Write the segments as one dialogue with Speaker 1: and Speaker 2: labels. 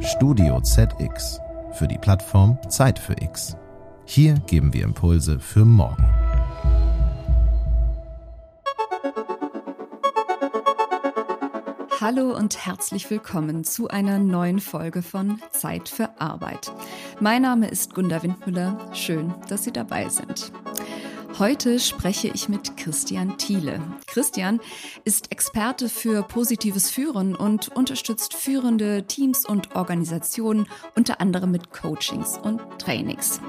Speaker 1: Studio ZX für die Plattform Zeit für X. Hier geben wir Impulse für morgen.
Speaker 2: Hallo und herzlich willkommen zu einer neuen Folge von Zeit für Arbeit. Mein Name ist Gunda Windmüller. Schön, dass Sie dabei sind. Heute spreche ich mit Christian Thiele. Christian ist Experte für positives Führen und unterstützt führende Teams und Organisationen unter anderem mit Coachings und Trainings.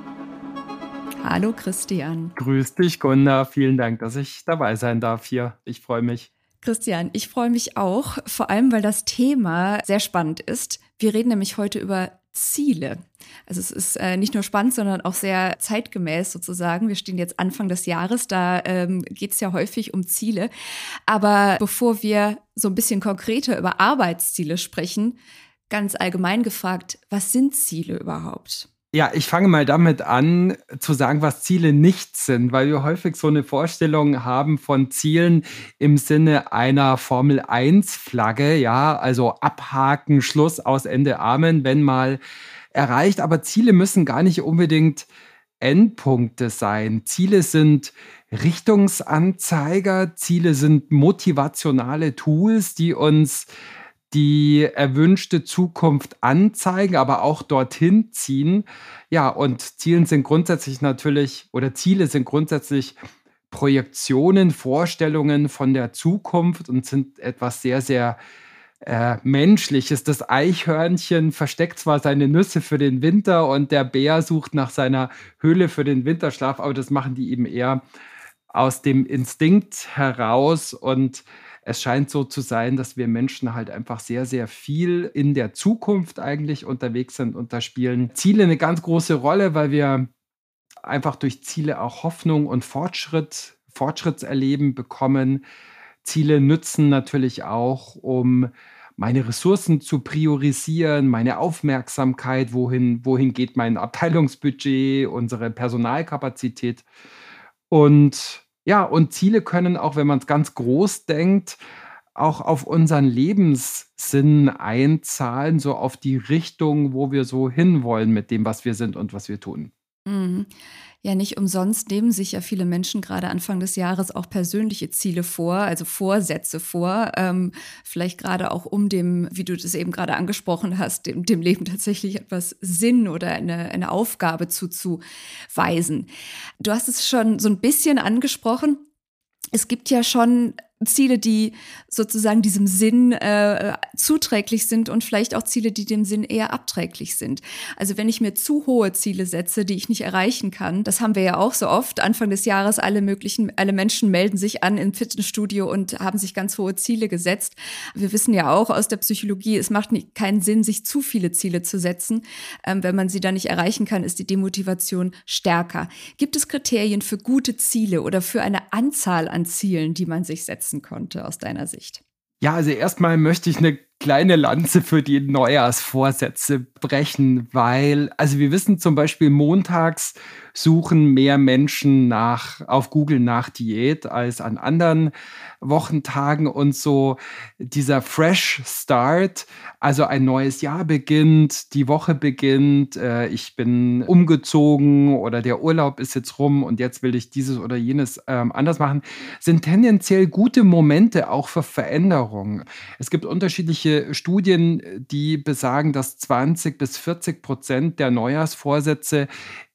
Speaker 2: Hallo Christian.
Speaker 3: Grüß dich, Gunda. Vielen Dank, dass ich dabei sein darf hier. Ich freue mich.
Speaker 2: Christian, ich freue mich auch, vor allem weil das Thema sehr spannend ist. Wir reden nämlich heute über Ziele. Also es ist äh, nicht nur spannend, sondern auch sehr zeitgemäß sozusagen. Wir stehen jetzt Anfang des Jahres, da ähm, geht es ja häufig um Ziele. Aber bevor wir so ein bisschen konkreter über Arbeitsziele sprechen, ganz allgemein gefragt, was sind Ziele überhaupt?
Speaker 3: Ja, ich fange mal damit an zu sagen, was Ziele nicht sind, weil wir häufig so eine Vorstellung haben von Zielen im Sinne einer Formel 1 Flagge, ja, also abhaken, Schluss aus Ende Amen, wenn mal erreicht, aber Ziele müssen gar nicht unbedingt Endpunkte sein. Ziele sind Richtungsanzeiger, Ziele sind motivationale Tools, die uns die erwünschte Zukunft anzeigen, aber auch dorthin ziehen. Ja, und Zielen sind grundsätzlich natürlich, oder Ziele sind grundsätzlich Projektionen, Vorstellungen von der Zukunft und sind etwas sehr, sehr äh, Menschliches. Das Eichhörnchen versteckt zwar seine Nüsse für den Winter und der Bär sucht nach seiner Höhle für den Winterschlaf, aber das machen die eben eher aus dem Instinkt heraus und es scheint so zu sein, dass wir Menschen halt einfach sehr, sehr viel in der Zukunft eigentlich unterwegs sind und da spielen Ziele eine ganz große Rolle, weil wir einfach durch Ziele auch Hoffnung und Fortschritt, Fortschrittserleben bekommen. Ziele nützen natürlich auch, um meine Ressourcen zu priorisieren, meine Aufmerksamkeit, wohin, wohin geht mein Abteilungsbudget, unsere Personalkapazität. Und ja, und Ziele können auch, wenn man es ganz groß denkt, auch auf unseren Lebenssinn einzahlen, so auf die Richtung, wo wir so hinwollen mit dem, was wir sind und was wir tun.
Speaker 2: Mhm. Ja, nicht umsonst nehmen sich ja viele Menschen gerade Anfang des Jahres auch persönliche Ziele vor, also Vorsätze vor, ähm, vielleicht gerade auch um dem, wie du das eben gerade angesprochen hast, dem, dem Leben tatsächlich etwas Sinn oder eine, eine Aufgabe zuzuweisen. Du hast es schon so ein bisschen angesprochen. Es gibt ja schon Ziele, die sozusagen diesem Sinn äh, zuträglich sind und vielleicht auch Ziele, die dem Sinn eher abträglich sind. Also wenn ich mir zu hohe Ziele setze, die ich nicht erreichen kann, das haben wir ja auch so oft. Anfang des Jahres alle möglichen, alle Menschen melden sich an im Fitnessstudio und haben sich ganz hohe Ziele gesetzt. Wir wissen ja auch aus der Psychologie, es macht nicht, keinen Sinn, sich zu viele Ziele zu setzen. Ähm, wenn man sie dann nicht erreichen kann, ist die Demotivation stärker. Gibt es Kriterien für gute Ziele oder für eine Anzahl an Zielen, die man sich setzt? Setzen konnte aus deiner Sicht?
Speaker 3: Ja, also erstmal möchte ich eine kleine Lanze für die Neujahrsvorsätze brechen, weil, also wir wissen zum Beispiel, montags suchen mehr Menschen nach, auf Google nach Diät als an anderen Wochentagen und so dieser Fresh Start, also ein neues Jahr beginnt, die Woche beginnt, äh, ich bin umgezogen oder der Urlaub ist jetzt rum und jetzt will ich dieses oder jenes ähm, anders machen, sind tendenziell gute Momente auch für Veränderungen. Es gibt unterschiedliche Studien, die besagen, dass 20 bis 40 Prozent der Neujahrsvorsätze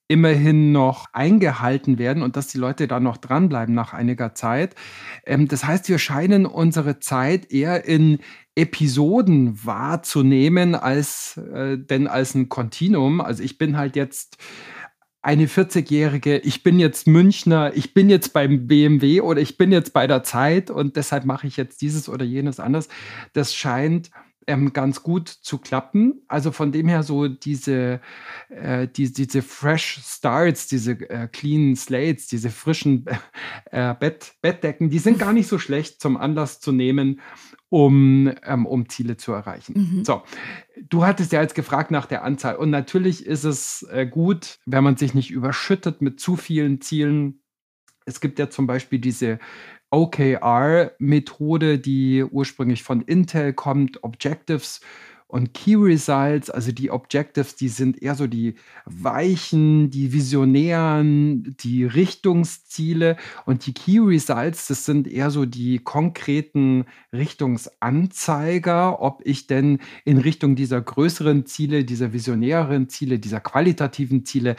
Speaker 3: immerhin noch eingehalten werden und dass die Leute da noch dranbleiben nach einiger Zeit. Ähm, das heißt, wir scheinen unsere Zeit eher in Episoden wahrzunehmen als äh, denn als ein Kontinuum. Also ich bin halt jetzt eine 40-Jährige, ich bin jetzt Münchner, ich bin jetzt beim BMW oder ich bin jetzt bei der Zeit und deshalb mache ich jetzt dieses oder jenes anders. Das scheint ähm, ganz gut zu klappen. Also von dem her so diese, äh, die, diese Fresh Starts, diese äh, Clean Slates, diese frischen äh, Bett, Bettdecken, die sind gar nicht so schlecht zum Anlass zu nehmen, um, ähm, um Ziele zu erreichen. Mhm. So, du hattest ja jetzt gefragt nach der Anzahl und natürlich ist es äh, gut, wenn man sich nicht überschüttet mit zu vielen Zielen. Es gibt ja zum Beispiel diese OKR-Methode, die ursprünglich von Intel kommt, Objectives Und Key Results, also die Objectives, die sind eher so die weichen, die visionären, die Richtungsziele. Und die Key Results, das sind eher so die konkreten Richtungsanzeiger, ob ich denn in Richtung dieser größeren Ziele, dieser visionären Ziele, dieser qualitativen Ziele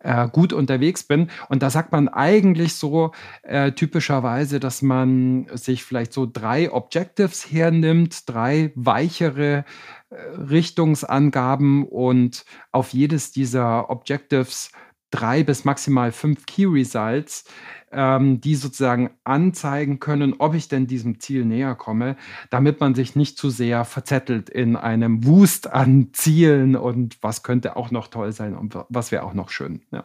Speaker 3: äh, gut unterwegs bin. Und da sagt man eigentlich so äh, typischerweise, dass man sich vielleicht so drei Objectives hernimmt, drei weichere äh, Richtungsangaben und auf jedes dieser Objectives drei bis maximal fünf Key Results, ähm, die sozusagen anzeigen können, ob ich denn diesem Ziel näher komme, damit man sich nicht zu sehr verzettelt in einem Wust an Zielen und was könnte auch noch toll sein und was wäre auch noch schön. Ja.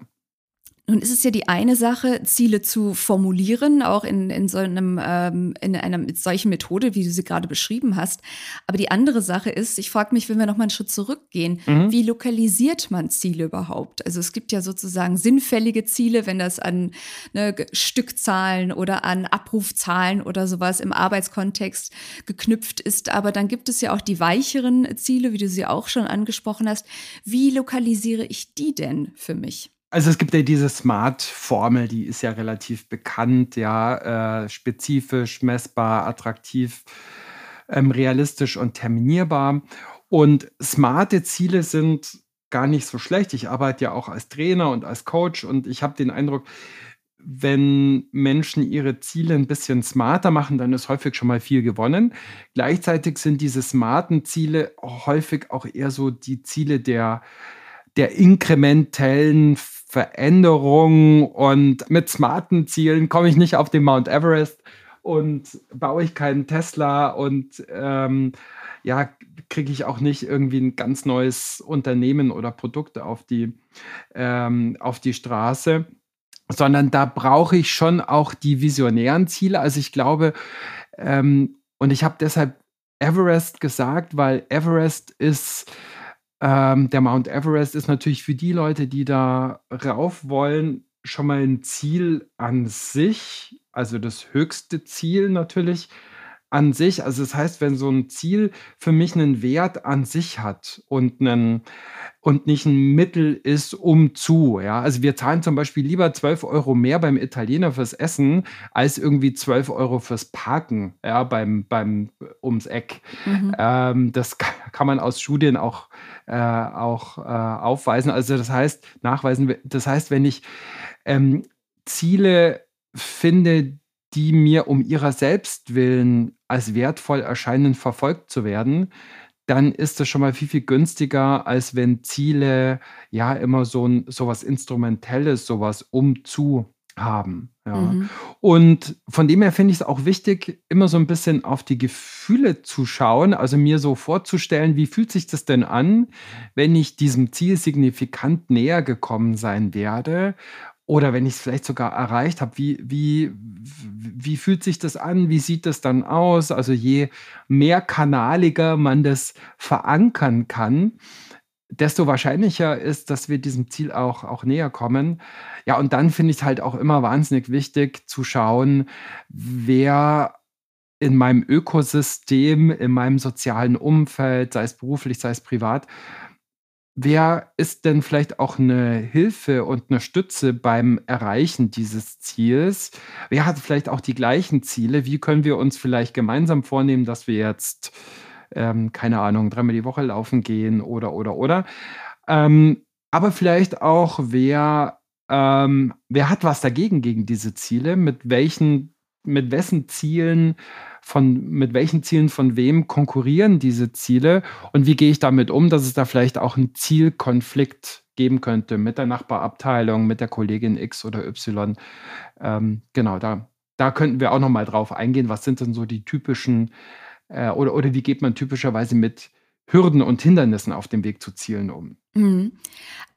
Speaker 2: Nun ist es ja die eine Sache, Ziele zu formulieren, auch in, in so einem, ähm, in einer solchen Methode, wie du sie gerade beschrieben hast. Aber die andere Sache ist, ich frage mich, wenn wir noch mal einen Schritt zurückgehen, mhm. wie lokalisiert man Ziele überhaupt? Also es gibt ja sozusagen sinnfällige Ziele, wenn das an ne, Stückzahlen oder an Abrufzahlen oder sowas im Arbeitskontext geknüpft ist. Aber dann gibt es ja auch die weicheren Ziele, wie du sie auch schon angesprochen hast. Wie lokalisiere ich die denn für mich?
Speaker 3: Also es gibt ja diese Smart-Formel, die ist ja relativ bekannt, ja, äh, spezifisch, messbar, attraktiv, ähm, realistisch und terminierbar. Und smarte Ziele sind gar nicht so schlecht. Ich arbeite ja auch als Trainer und als Coach und ich habe den Eindruck, wenn Menschen ihre Ziele ein bisschen smarter machen, dann ist häufig schon mal viel gewonnen. Gleichzeitig sind diese smarten Ziele häufig auch eher so die Ziele der, der inkrementellen Veränderung und mit smarten Zielen komme ich nicht auf den Mount Everest und baue ich keinen Tesla und ähm, ja, kriege ich auch nicht irgendwie ein ganz neues Unternehmen oder Produkt auf die, ähm, auf die Straße, sondern da brauche ich schon auch die visionären Ziele. Also ich glaube, ähm, und ich habe deshalb Everest gesagt, weil Everest ist ähm, der Mount Everest ist natürlich für die Leute, die da rauf wollen, schon mal ein Ziel an sich, also das höchste Ziel natürlich an sich. Also das heißt, wenn so ein Ziel für mich einen Wert an sich hat und einen und nicht ein Mittel ist, um zu. Ja? Also wir zahlen zum Beispiel lieber 12 Euro mehr beim Italiener fürs Essen, als irgendwie 12 Euro fürs Parken ja, beim, beim ums Eck. Mhm. Ähm, das kann man aus Studien auch, äh, auch äh, aufweisen. Also das heißt, nachweisen, das heißt, wenn ich ähm, Ziele finde, die mir um ihrer selbst willen als wertvoll erscheinen, verfolgt zu werden, dann ist das schon mal viel, viel günstiger, als wenn Ziele ja immer so, ein, so was Instrumentelles, sowas um zu haben. Ja. Mhm. Und von dem her finde ich es auch wichtig, immer so ein bisschen auf die Gefühle zu schauen, also mir so vorzustellen, wie fühlt sich das denn an, wenn ich diesem Ziel signifikant näher gekommen sein werde oder wenn ich es vielleicht sogar erreicht habe, wie, wie, wie fühlt sich das an? Wie sieht das dann aus? Also je mehr kanaliger man das verankern kann, desto wahrscheinlicher ist, dass wir diesem Ziel auch, auch näher kommen. Ja, und dann finde ich es halt auch immer wahnsinnig wichtig zu schauen, wer in meinem Ökosystem, in meinem sozialen Umfeld, sei es beruflich, sei es privat, Wer ist denn vielleicht auch eine Hilfe und eine Stütze beim Erreichen dieses Ziels? Wer hat vielleicht auch die gleichen Ziele? Wie können wir uns vielleicht gemeinsam vornehmen, dass wir jetzt, ähm, keine Ahnung, dreimal die Woche laufen gehen oder, oder, oder? Ähm, aber vielleicht auch, wer, ähm, wer hat was dagegen gegen diese Ziele? Mit welchen, mit wessen Zielen von mit welchen Zielen von wem konkurrieren diese Ziele und wie gehe ich damit um, dass es da vielleicht auch einen Zielkonflikt geben könnte mit der Nachbarabteilung, mit der Kollegin X oder Y. Ähm, genau, da, da könnten wir auch nochmal drauf eingehen. Was sind denn so die typischen äh, oder, oder wie geht man typischerweise mit Hürden und Hindernissen auf dem Weg zu Zielen um? Mhm.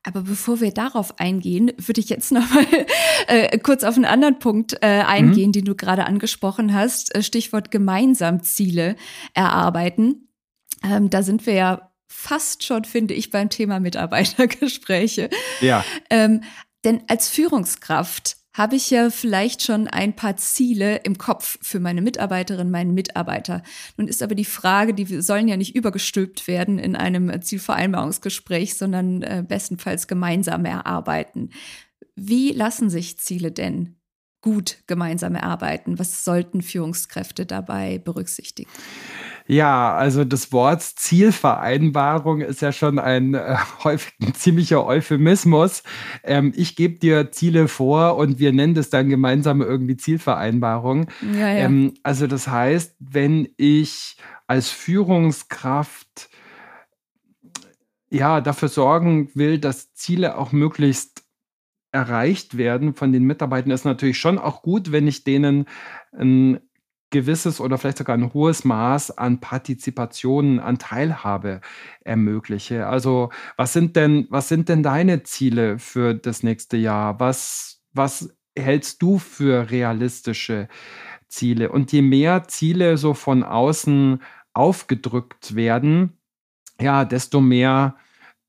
Speaker 2: Aber bevor wir darauf eingehen, würde ich jetzt noch mal äh, kurz auf einen anderen Punkt äh, eingehen, mhm. den du gerade angesprochen hast. Äh, Stichwort gemeinsam Ziele erarbeiten. Ähm, da sind wir ja fast schon, finde ich, beim Thema Mitarbeitergespräche.
Speaker 3: Ja.
Speaker 2: Ähm, denn als Führungskraft habe ich ja vielleicht schon ein paar Ziele im Kopf für meine Mitarbeiterin, meinen Mitarbeiter. Nun ist aber die Frage, die sollen ja nicht übergestülpt werden in einem Zielvereinbarungsgespräch, sondern äh, bestenfalls gemeinsam erarbeiten. Wie lassen sich Ziele denn gut gemeinsam erarbeiten? Was sollten Führungskräfte dabei berücksichtigen?
Speaker 3: Ja, also das Wort Zielvereinbarung ist ja schon ein äh, häufig ein ziemlicher Euphemismus. Ähm, ich gebe dir Ziele vor und wir nennen das dann gemeinsam irgendwie Zielvereinbarung. Ja, ja. Ähm, also das heißt, wenn ich als Führungskraft ja dafür sorgen will, dass Ziele auch möglichst erreicht werden von den Mitarbeitern, ist natürlich schon auch gut, wenn ich denen ein gewisses oder vielleicht sogar ein hohes Maß an Partizipation, an Teilhabe ermögliche. Also was sind denn, was sind denn deine Ziele für das nächste Jahr? Was, was hältst du für realistische Ziele? Und je mehr Ziele so von außen aufgedrückt werden, ja, desto mehr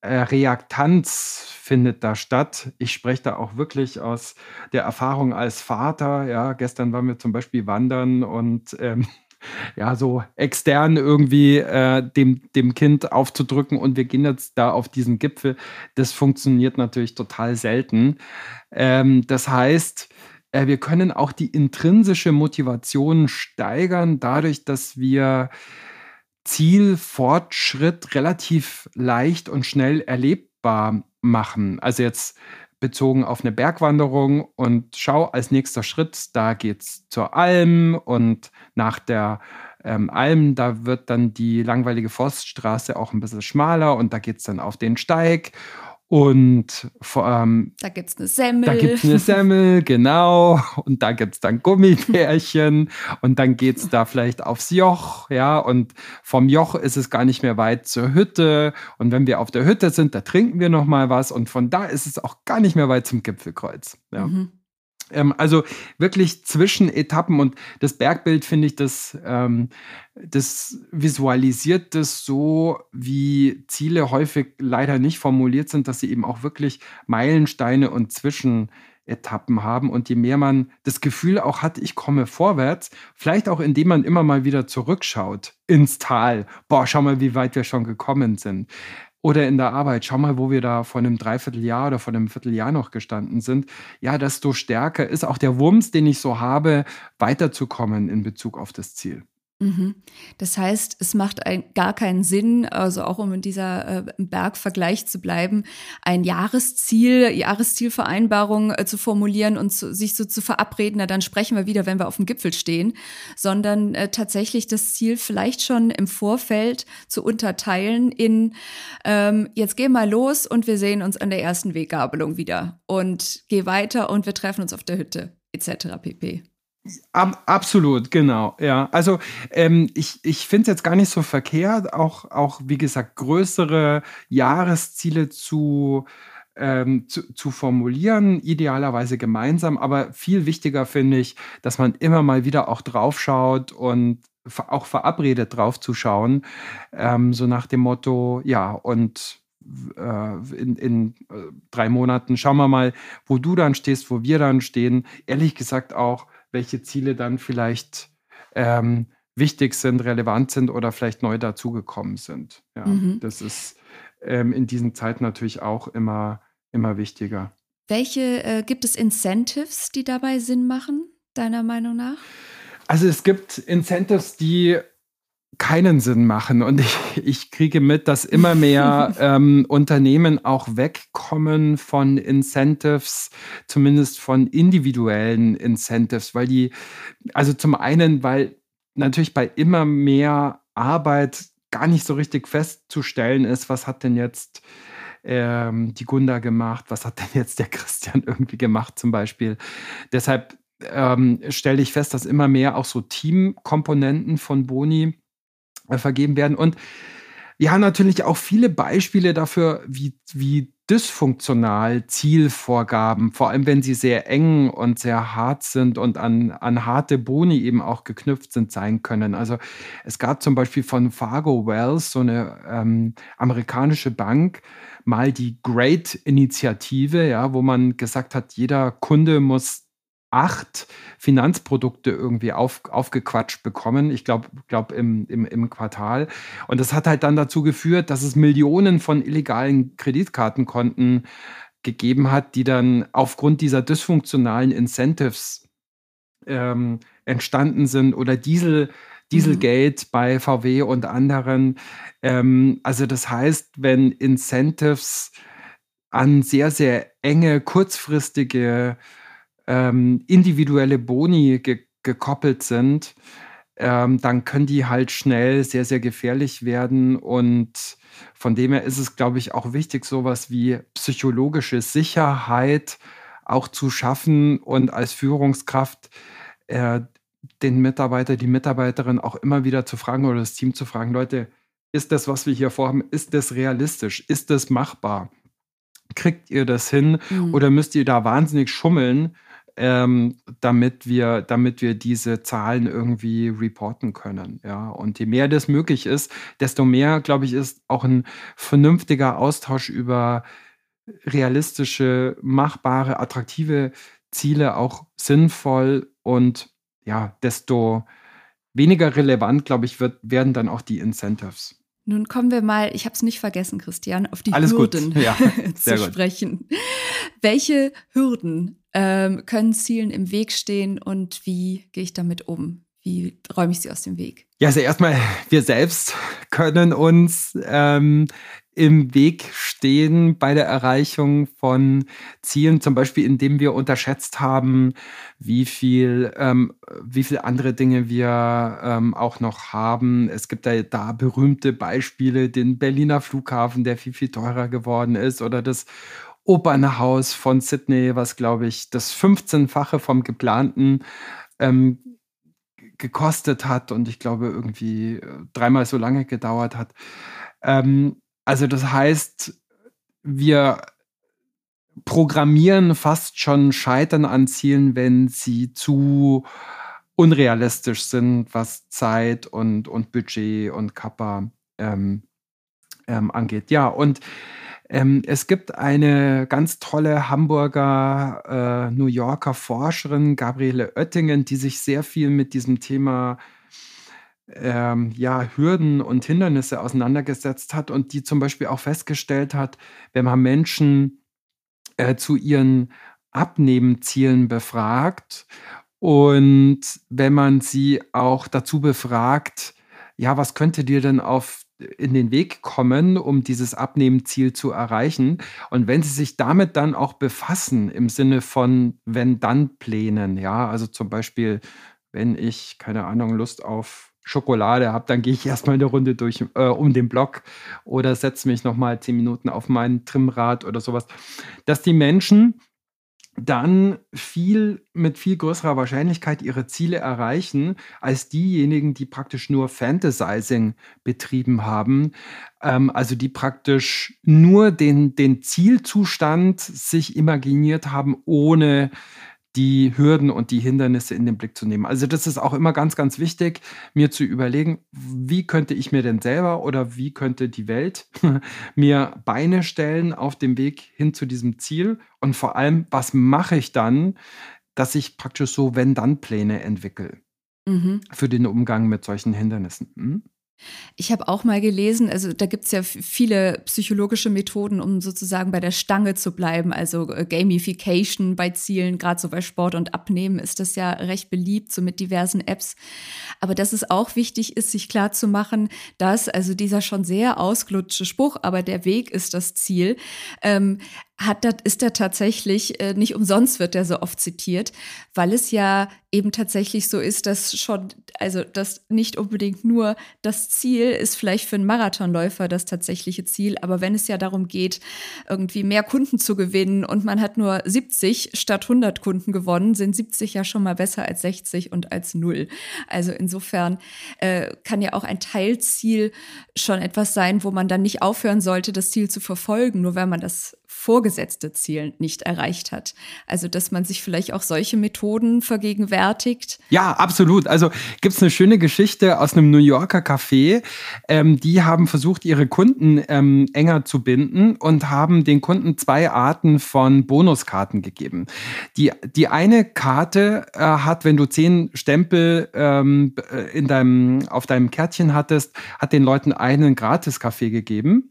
Speaker 3: Reaktanz findet da statt. Ich spreche da auch wirklich aus der Erfahrung als Vater. Ja, gestern waren wir zum Beispiel wandern und ähm, ja, so extern irgendwie äh, dem, dem Kind aufzudrücken und wir gehen jetzt da auf diesen Gipfel. Das funktioniert natürlich total selten. Ähm, das heißt, äh, wir können auch die intrinsische Motivation steigern, dadurch, dass wir Zielfortschritt relativ leicht und schnell erlebbar machen. Also jetzt bezogen auf eine Bergwanderung und schau als nächster Schritt, da geht es zur Alm und nach der ähm, Alm, da wird dann die langweilige Forststraße auch ein bisschen schmaler und da geht es dann auf den Steig und ähm,
Speaker 2: da gibt es eine Semmel.
Speaker 3: Da gibt es eine Semmel, genau. Und da gibt es dann Gummibärchen. und dann geht es da vielleicht aufs Joch, ja. Und vom Joch ist es gar nicht mehr weit zur Hütte. Und wenn wir auf der Hütte sind, da trinken wir noch mal was. Und von da ist es auch gar nicht mehr weit zum Gipfelkreuz. Ja. Mhm. Ähm, also wirklich zwischen Etappen und das Bergbild finde ich, das, ähm, das visualisiert das so, wie Ziele häufig leider nicht formuliert sind, dass sie eben auch wirklich Meilensteine und Zwischenetappen haben. Und je mehr man das Gefühl auch hat, ich komme vorwärts, vielleicht auch indem man immer mal wieder zurückschaut ins Tal. Boah, schau mal, wie weit wir schon gekommen sind oder in der Arbeit, schau mal, wo wir da vor einem Dreivierteljahr oder vor einem Vierteljahr noch gestanden sind. Ja, desto stärker ist auch der Wumms, den ich so habe, weiterzukommen in Bezug auf das Ziel.
Speaker 2: Mhm. Das heißt, es macht ein, gar keinen Sinn, also auch um in dieser äh, Bergvergleich zu bleiben, ein Jahresziel, Jahreszielvereinbarung äh, zu formulieren und zu, sich so zu verabreden, na dann sprechen wir wieder, wenn wir auf dem Gipfel stehen, sondern äh, tatsächlich das Ziel vielleicht schon im Vorfeld zu unterteilen in ähm, jetzt geh mal los und wir sehen uns an der ersten Weggabelung wieder und geh weiter und wir treffen uns auf der Hütte etc. pp.
Speaker 3: Ab, absolut, genau. Ja, also ähm, ich, ich finde es jetzt gar nicht so verkehrt, auch, auch wie gesagt, größere Jahresziele zu, ähm, zu, zu formulieren, idealerweise gemeinsam. Aber viel wichtiger finde ich, dass man immer mal wieder auch draufschaut und auch verabredet drauf zu schauen, ähm, so nach dem Motto, ja, und äh, in, in äh, drei Monaten schauen wir mal, wo du dann stehst, wo wir dann stehen. Ehrlich gesagt auch, welche Ziele dann vielleicht ähm, wichtig sind, relevant sind oder vielleicht neu dazugekommen sind. Ja, mhm. Das ist ähm, in diesen Zeiten natürlich auch immer, immer wichtiger.
Speaker 2: Welche äh, gibt es Incentives, die dabei Sinn machen, deiner Meinung nach?
Speaker 3: Also es gibt Incentives, die keinen Sinn machen. Und ich, ich kriege mit, dass immer mehr ähm, Unternehmen auch wegkommen von Incentives, zumindest von individuellen Incentives, weil die, also zum einen, weil natürlich bei immer mehr Arbeit gar nicht so richtig festzustellen ist, was hat denn jetzt ähm, die Gunda gemacht, was hat denn jetzt der Christian irgendwie gemacht zum Beispiel. Deshalb ähm, stelle ich fest, dass immer mehr auch so Teamkomponenten von Boni vergeben werden. Und wir haben natürlich auch viele Beispiele dafür, wie, wie dysfunktional Zielvorgaben, vor allem wenn sie sehr eng und sehr hart sind und an, an harte Boni eben auch geknüpft sind, sein können. Also es gab zum Beispiel von Fargo Wells, so eine ähm, amerikanische Bank, mal die Great-Initiative, ja, wo man gesagt hat, jeder Kunde muss acht Finanzprodukte irgendwie auf, aufgequatscht bekommen, ich glaube glaub im, im, im Quartal. Und das hat halt dann dazu geführt, dass es Millionen von illegalen Kreditkartenkonten gegeben hat, die dann aufgrund dieser dysfunktionalen Incentives ähm, entstanden sind oder Diesel, Dieselgate mhm. bei VW und anderen. Ähm, also das heißt, wenn Incentives an sehr, sehr enge, kurzfristige ähm, individuelle Boni ge gekoppelt sind, ähm, dann können die halt schnell sehr, sehr gefährlich werden. Und von dem her ist es, glaube ich, auch wichtig, sowas wie psychologische Sicherheit auch zu schaffen und als Führungskraft äh, den Mitarbeiter, die Mitarbeiterin auch immer wieder zu fragen oder das Team zu fragen, Leute, ist das, was wir hier vorhaben, ist das realistisch? Ist das machbar? Kriegt ihr das hin mhm. oder müsst ihr da wahnsinnig schummeln? Ähm, damit, wir, damit wir diese Zahlen irgendwie reporten können. Ja? Und je mehr das möglich ist, desto mehr, glaube ich, ist auch ein vernünftiger Austausch über realistische, machbare, attraktive Ziele auch sinnvoll und ja, desto weniger relevant, glaube ich, wird, werden dann auch die Incentives.
Speaker 2: Nun kommen wir mal, ich habe es nicht vergessen, Christian, auf die Alles Hürden ja, zu sprechen. Welche Hürden ähm, können Zielen im Weg stehen und wie gehe ich damit um? Wie räume ich sie aus dem Weg?
Speaker 3: Ja, also erstmal, wir selbst können uns ähm, im Weg stehen bei der Erreichung von Zielen, zum Beispiel indem wir unterschätzt haben, wie viel, ähm, wie viel andere Dinge wir ähm, auch noch haben. Es gibt da, da berühmte Beispiele, den Berliner Flughafen, der viel, viel teurer geworden ist, oder das Opernhaus von Sydney, was, glaube ich, das 15-fache vom geplanten ähm, gekostet hat und ich glaube irgendwie äh, dreimal so lange gedauert hat. Ähm, also das heißt, wir programmieren fast schon Scheitern an Zielen, wenn sie zu unrealistisch sind, was Zeit und, und Budget und Kappa ähm, ähm, angeht. Ja, und ähm, es gibt eine ganz tolle Hamburger, äh, New Yorker Forscherin, Gabriele Oettingen, die sich sehr viel mit diesem Thema ähm, ja, Hürden und Hindernisse auseinandergesetzt hat und die zum Beispiel auch festgestellt hat, wenn man Menschen äh, zu ihren Abnehmenzielen befragt und wenn man sie auch dazu befragt, ja, was könnte dir denn auf in den Weg kommen, um dieses Abnehmenziel zu erreichen. Und wenn Sie sich damit dann auch befassen, im Sinne von Wenn-Dann-Plänen, ja, also zum Beispiel, wenn ich, keine Ahnung, Lust auf Schokolade habe, dann gehe ich erstmal eine Runde durch äh, um den Block oder setze mich nochmal zehn Minuten auf mein Trimrad oder sowas. Dass die Menschen dann viel mit viel größerer Wahrscheinlichkeit ihre Ziele erreichen als diejenigen, die praktisch nur Fantasizing betrieben haben, ähm, also die praktisch nur den, den Zielzustand sich imaginiert haben, ohne die Hürden und die Hindernisse in den Blick zu nehmen. Also das ist auch immer ganz, ganz wichtig, mir zu überlegen, wie könnte ich mir denn selber oder wie könnte die Welt mir Beine stellen auf dem Weg hin zu diesem Ziel und vor allem, was mache ich dann, dass ich praktisch so Wenn-Dann-Pläne entwickle mhm. für den Umgang mit solchen Hindernissen. Hm?
Speaker 2: Ich habe auch mal gelesen, also da gibt es ja viele psychologische Methoden, um sozusagen bei der Stange zu bleiben. Also äh, Gamification bei Zielen, gerade so bei Sport und Abnehmen ist das ja recht beliebt, so mit diversen Apps. Aber dass es auch wichtig ist, sich klar zu machen, dass, also dieser schon sehr ausgelutschte Spruch, aber der Weg ist das Ziel, ähm, hat das, ist er tatsächlich, äh, nicht umsonst wird er so oft zitiert, weil es ja eben tatsächlich so ist, dass schon, also dass nicht unbedingt nur das Ziel ist vielleicht für einen Marathonläufer das tatsächliche Ziel, aber wenn es ja darum geht, irgendwie mehr Kunden zu gewinnen und man hat nur 70 statt 100 Kunden gewonnen, sind 70 ja schon mal besser als 60 und als null. Also insofern äh, kann ja auch ein Teilziel schon etwas sein, wo man dann nicht aufhören sollte, das Ziel zu verfolgen, nur wenn man das vorgesetzte Ziel nicht erreicht hat. Also, dass man sich vielleicht auch solche Methoden vergegenwärtigt.
Speaker 3: Ja, absolut. Also gibt es eine schöne Geschichte aus einem New Yorker Café. Ähm, die haben versucht, ihre Kunden ähm, enger zu binden und haben den Kunden zwei Arten von Bonuskarten gegeben. Die, die eine Karte äh, hat, wenn du zehn Stempel ähm, in deinem, auf deinem Kärtchen hattest, hat den Leuten einen Gratis-Kaffee gegeben.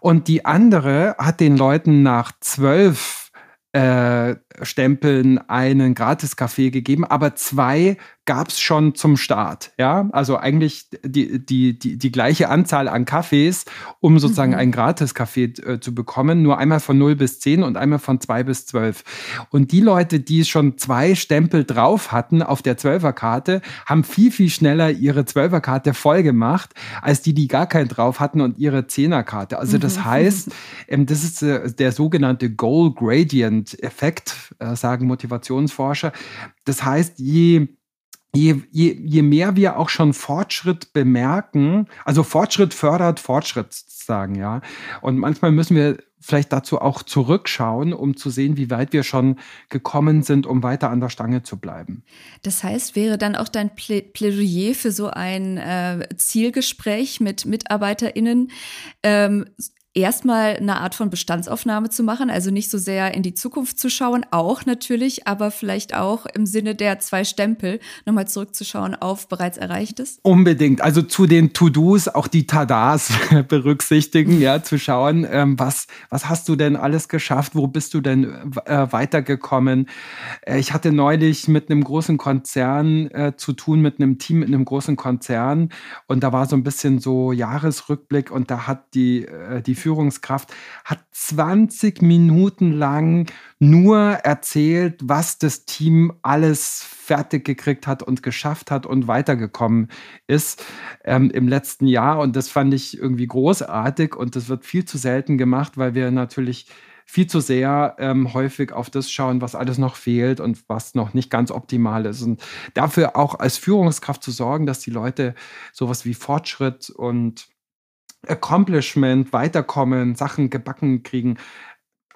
Speaker 3: Und die andere hat den Leuten nach zwölf äh, Stempeln einen Gratis-Kaffee gegeben, aber zwei gab es schon zum Start. Ja, also eigentlich die, die, die, die gleiche Anzahl an Kaffees, um sozusagen mhm. einen Gratis-Kaffee äh, zu bekommen. Nur einmal von 0 bis 10 und einmal von 2 bis 12. Und die Leute, die schon zwei Stempel drauf hatten auf der 12er-Karte, haben viel, viel schneller ihre 12er-Karte voll gemacht, als die, die gar keinen drauf hatten und ihre 10er-Karte. Also das mhm. heißt, ähm, das ist äh, der sogenannte Goal Gradient-Effekt, äh, sagen Motivationsforscher. Das heißt, je je, je, je mehr wir auch schon Fortschritt bemerken, also Fortschritt fördert Fortschritt sagen, ja. Und manchmal müssen wir vielleicht dazu auch zurückschauen, um zu sehen, wie weit wir schon gekommen sind, um weiter an der Stange zu bleiben.
Speaker 2: Das heißt, wäre dann auch dein Plädoyer für so ein äh, Zielgespräch mit MitarbeiterInnen, ähm, erstmal eine Art von Bestandsaufnahme zu machen, also nicht so sehr in die Zukunft zu schauen, auch natürlich, aber vielleicht auch im Sinne der zwei Stempel nochmal zurückzuschauen auf bereits Erreichtes?
Speaker 3: Unbedingt. Also zu den To-Dos auch die Tadas berücksichtigen, ja, zu schauen, ähm, was, was hast du denn alles geschafft? Wo bist du denn äh, weitergekommen? Äh, ich hatte neulich mit einem großen Konzern äh, zu tun, mit einem Team in einem großen Konzern und da war so ein bisschen so Jahresrückblick und da hat die, äh, die Führungskraft hat 20 Minuten lang nur erzählt, was das Team alles fertig gekriegt hat und geschafft hat und weitergekommen ist ähm, im letzten Jahr. Und das fand ich irgendwie großartig und das wird viel zu selten gemacht, weil wir natürlich viel zu sehr ähm, häufig auf das schauen, was alles noch fehlt und was noch nicht ganz optimal ist. Und dafür auch als Führungskraft zu sorgen, dass die Leute sowas wie Fortschritt und Accomplishment, Weiterkommen, Sachen gebacken kriegen,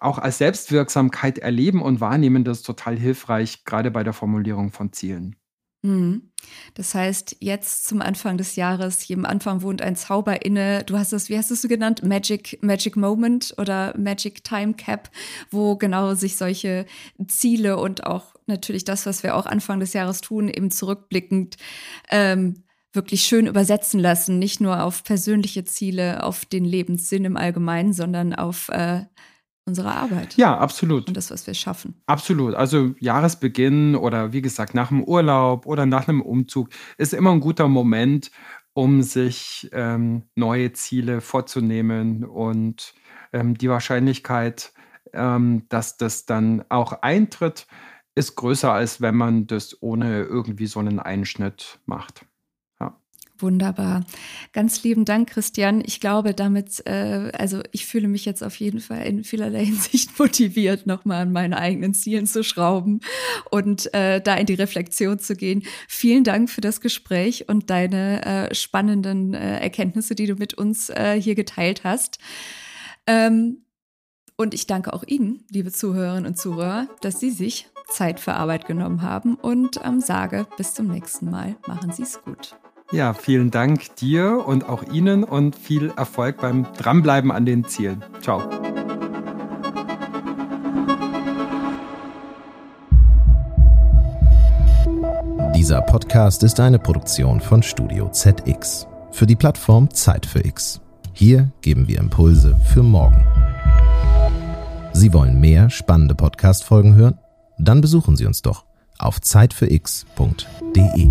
Speaker 3: auch als Selbstwirksamkeit erleben und wahrnehmen, das ist total hilfreich, gerade bei der Formulierung von Zielen.
Speaker 2: Mhm. Das heißt, jetzt zum Anfang des Jahres, jedem Anfang wohnt ein Zauber inne. Du hast es, wie hast du es genannt? Magic, Magic Moment oder Magic Time Cap, wo genau sich solche Ziele und auch natürlich das, was wir auch Anfang des Jahres tun, eben zurückblickend ähm, wirklich schön übersetzen lassen, nicht nur auf persönliche Ziele, auf den Lebenssinn im Allgemeinen, sondern auf äh, unsere Arbeit.
Speaker 3: Ja, absolut.
Speaker 2: Und das, was wir schaffen.
Speaker 3: Absolut. Also Jahresbeginn oder wie gesagt nach dem Urlaub oder nach einem Umzug ist immer ein guter Moment, um sich ähm, neue Ziele vorzunehmen und ähm, die Wahrscheinlichkeit, ähm, dass das dann auch eintritt, ist größer, als wenn man das ohne irgendwie so einen Einschnitt macht.
Speaker 2: Wunderbar. Ganz lieben Dank, Christian. Ich glaube, damit, äh, also ich fühle mich jetzt auf jeden Fall in vielerlei Hinsicht motiviert, nochmal an meinen eigenen Zielen zu schrauben und äh, da in die Reflexion zu gehen. Vielen Dank für das Gespräch und deine äh, spannenden äh, Erkenntnisse, die du mit uns äh, hier geteilt hast. Ähm, und ich danke auch Ihnen, liebe Zuhörerinnen und Zuhörer, dass Sie sich Zeit für Arbeit genommen haben und ähm, sage bis zum nächsten Mal. Machen Sie es gut.
Speaker 3: Ja, vielen Dank dir und auch Ihnen und viel Erfolg beim Dranbleiben an den Zielen. Ciao.
Speaker 1: Dieser Podcast ist eine Produktion von Studio ZX für die Plattform Zeit für X. Hier geben wir Impulse für morgen. Sie wollen mehr spannende Podcast-Folgen hören? Dann besuchen Sie uns doch auf zeitfürx.de.